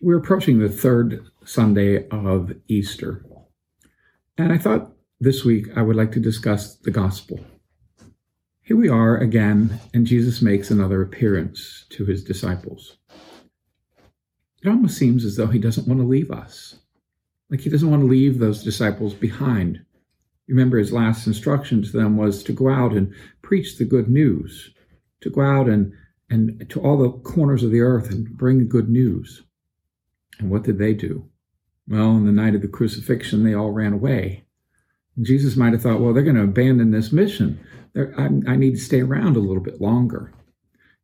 we're approaching the third Sunday of Easter. And I thought this week I would like to discuss the gospel. Here we are again, and Jesus makes another appearance to his disciples. It almost seems as though he doesn't want to leave us, like he doesn't want to leave those disciples behind. Remember, his last instruction to them was to go out and preach the good news, to go out and, and to all the corners of the earth and bring the good news. And what did they do? Well, on the night of the crucifixion, they all ran away. And Jesus might have thought, well, they're going to abandon this mission. I, I need to stay around a little bit longer.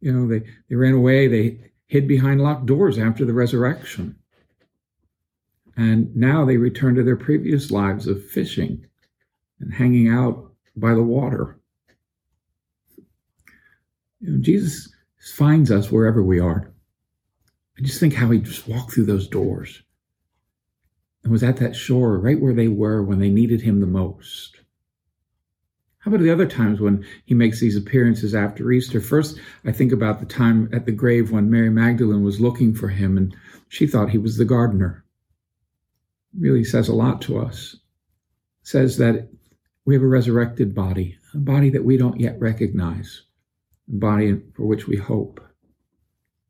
You know, they, they ran away, they hid behind locked doors after the resurrection. And now they return to their previous lives of fishing and hanging out by the water. You know, Jesus finds us wherever we are. I just think how he just walked through those doors and was at that shore right where they were when they needed him the most. How about the other times when he makes these appearances after Easter? First, I think about the time at the grave when Mary Magdalene was looking for him and she thought he was the gardener. It really says a lot to us. It says that we have a resurrected body, a body that we don't yet recognize, a body for which we hope.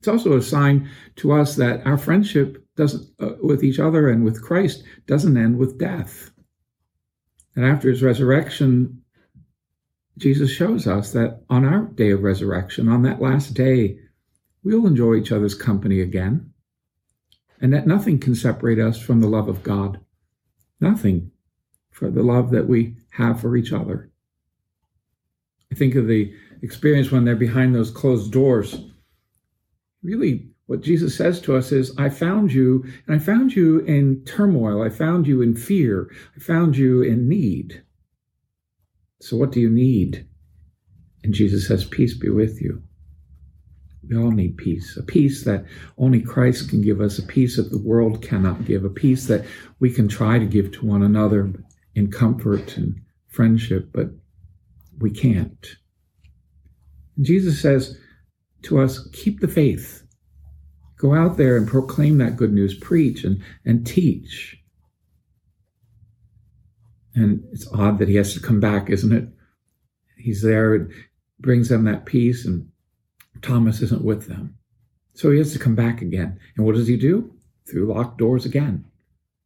It's also a sign to us that our friendship doesn't uh, with each other and with Christ doesn't end with death. And after his resurrection, Jesus shows us that on our day of resurrection, on that last day, we'll enjoy each other's company again, and that nothing can separate us from the love of God. Nothing for the love that we have for each other. I think of the experience when they're behind those closed doors really what Jesus says to us is, I found you, and I found you in turmoil. I found you in fear. I found you in need. So, what do you need? And Jesus says, Peace be with you. We all need peace, a peace that only Christ can give us, a peace that the world cannot give, a peace that we can try to give to one another in comfort and friendship, but we can't. And Jesus says, to us keep the faith. Go out there and proclaim that good news, preach and, and teach. And it's odd that he has to come back, isn't it? He's there, and brings them that peace, and Thomas isn't with them. So he has to come back again. And what does he do? Through locked doors again.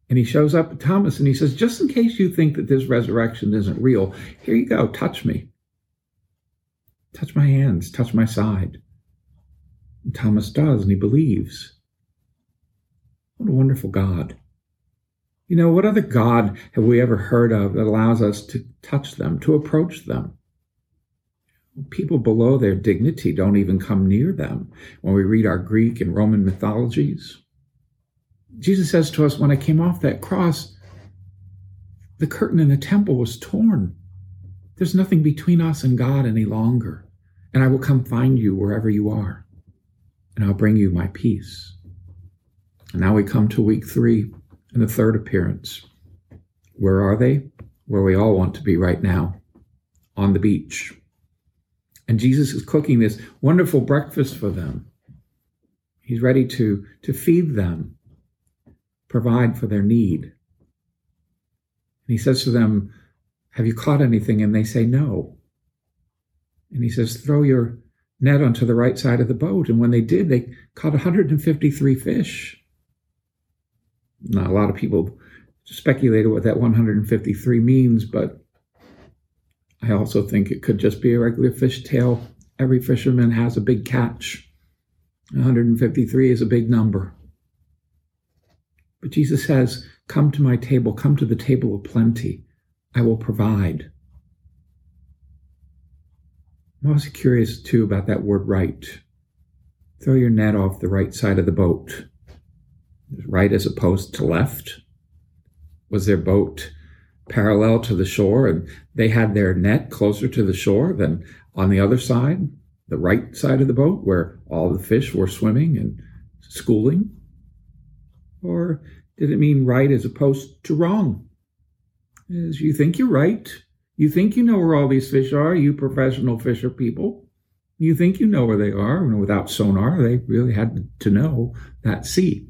And he shows up at Thomas and he says, Just in case you think that this resurrection isn't real, here you go, touch me. Touch my hands, touch my side. Thomas does, and he believes. What a wonderful God. You know, what other God have we ever heard of that allows us to touch them, to approach them? People below their dignity don't even come near them when we read our Greek and Roman mythologies. Jesus says to us, When I came off that cross, the curtain in the temple was torn. There's nothing between us and God any longer, and I will come find you wherever you are and I'll bring you my peace. And now we come to week three and the third appearance. Where are they? Where we all want to be right now on the beach. And Jesus is cooking this wonderful breakfast for them. He's ready to, to feed them, provide for their need. And he says to them, Have you caught anything? And they say, No. And he says, Throw your net onto the right side of the boat. And when they did, they caught 153 fish. Now, a lot of people speculated what that 153 means, but I also think it could just be a regular fish tale. Every fisherman has a big catch. 153 is a big number. But Jesus says, Come to my table, come to the table of plenty. I will provide. I'm also curious too about that word right. Throw your net off the right side of the boat. Right as opposed to left. Was their boat parallel to the shore and they had their net closer to the shore than on the other side, the right side of the boat where all the fish were swimming and schooling? Or did it mean right as opposed to wrong? As you think you're right, you think you know where all these fish are, you professional fisher people. You think you know where they are. without sonar, they really had to know that sea.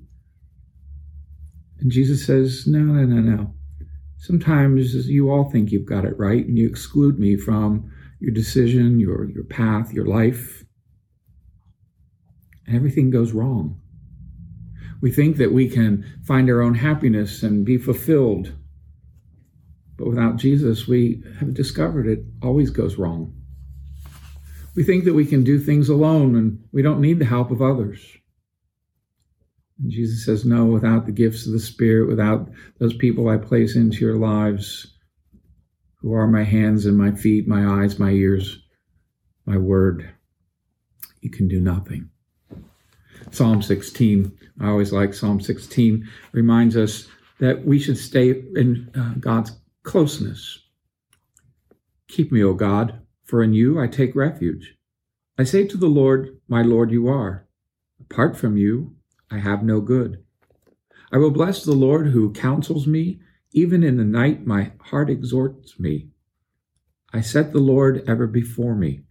And Jesus says, No, no, no, no. Sometimes you all think you've got it right and you exclude me from your decision, your, your path, your life. And everything goes wrong. We think that we can find our own happiness and be fulfilled. But without Jesus, we have discovered it always goes wrong. We think that we can do things alone and we don't need the help of others. And Jesus says, No, without the gifts of the Spirit, without those people I place into your lives, who are my hands and my feet, my eyes, my ears, my word, you can do nothing. Psalm 16, I always like Psalm 16, reminds us that we should stay in uh, God's closeness. Keep me, O God, for in you I take refuge. I say to the Lord, My Lord, you are. Apart from you, I have no good. I will bless the Lord who counsels me. Even in the night, my heart exhorts me. I set the Lord ever before me.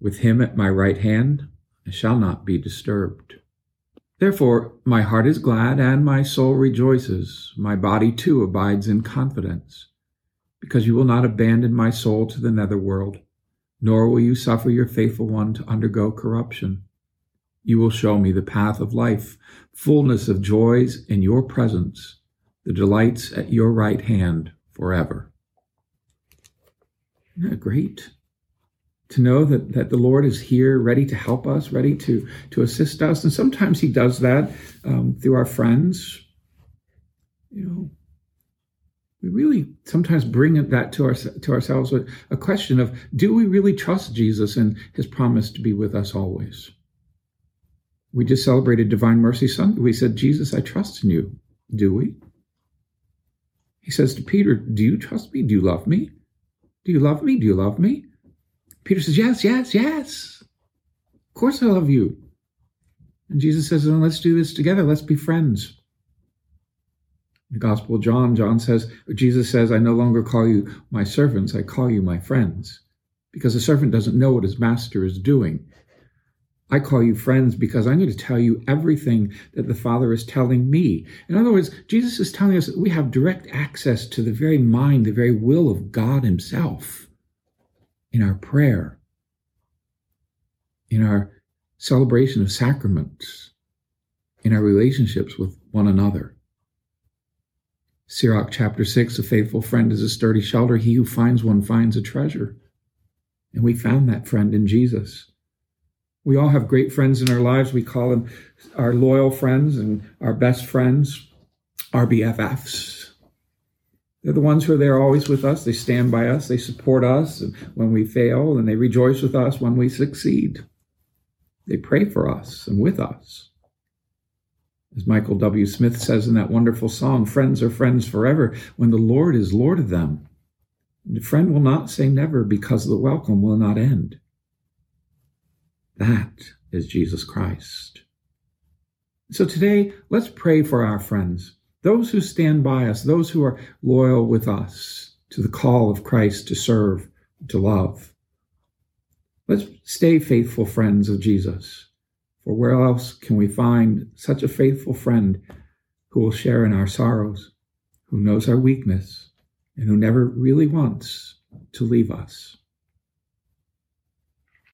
With him at my right hand, I shall not be disturbed. Therefore, my heart is glad and my soul rejoices. My body too abides in confidence, because you will not abandon my soul to the netherworld, nor will you suffer your faithful one to undergo corruption. You will show me the path of life, fullness of joys in your presence, the delights at your right hand forever. Isn't that great? To know that, that the Lord is here, ready to help us, ready to, to assist us. And sometimes He does that um, through our friends. You know, we really sometimes bring that to, our, to ourselves with a question of do we really trust Jesus and His promise to be with us always? We just celebrated Divine Mercy Sunday. We said, Jesus, I trust in you. Do we? He says to Peter, Do you trust me? Do you love me? Do you love me? Do you love me? Peter says, Yes, yes, yes. Of course I love you. And Jesus says, Let's do this together. Let's be friends. The Gospel of John, John says, Jesus says, I no longer call you my servants, I call you my friends. Because a servant doesn't know what his master is doing. I call you friends because I'm going to tell you everything that the Father is telling me. In other words, Jesus is telling us that we have direct access to the very mind, the very will of God Himself in our prayer, in our celebration of sacraments, in our relationships with one another. Sirach chapter 6 A faithful friend is a sturdy shelter. He who finds one finds a treasure. And we found that friend in Jesus. We all have great friends in our lives. We call them our loyal friends and our best friends, our BFFs. They're the ones who are there always with us. They stand by us. They support us when we fail, and they rejoice with us when we succeed. They pray for us and with us. As Michael W. Smith says in that wonderful song, friends are friends forever when the Lord is Lord of them. The friend will not say never because the welcome will not end. That is Jesus Christ. So today, let's pray for our friends, those who stand by us, those who are loyal with us to the call of Christ to serve, to love. Let's stay faithful friends of Jesus. For where else can we find such a faithful friend who will share in our sorrows, who knows our weakness, and who never really wants to leave us?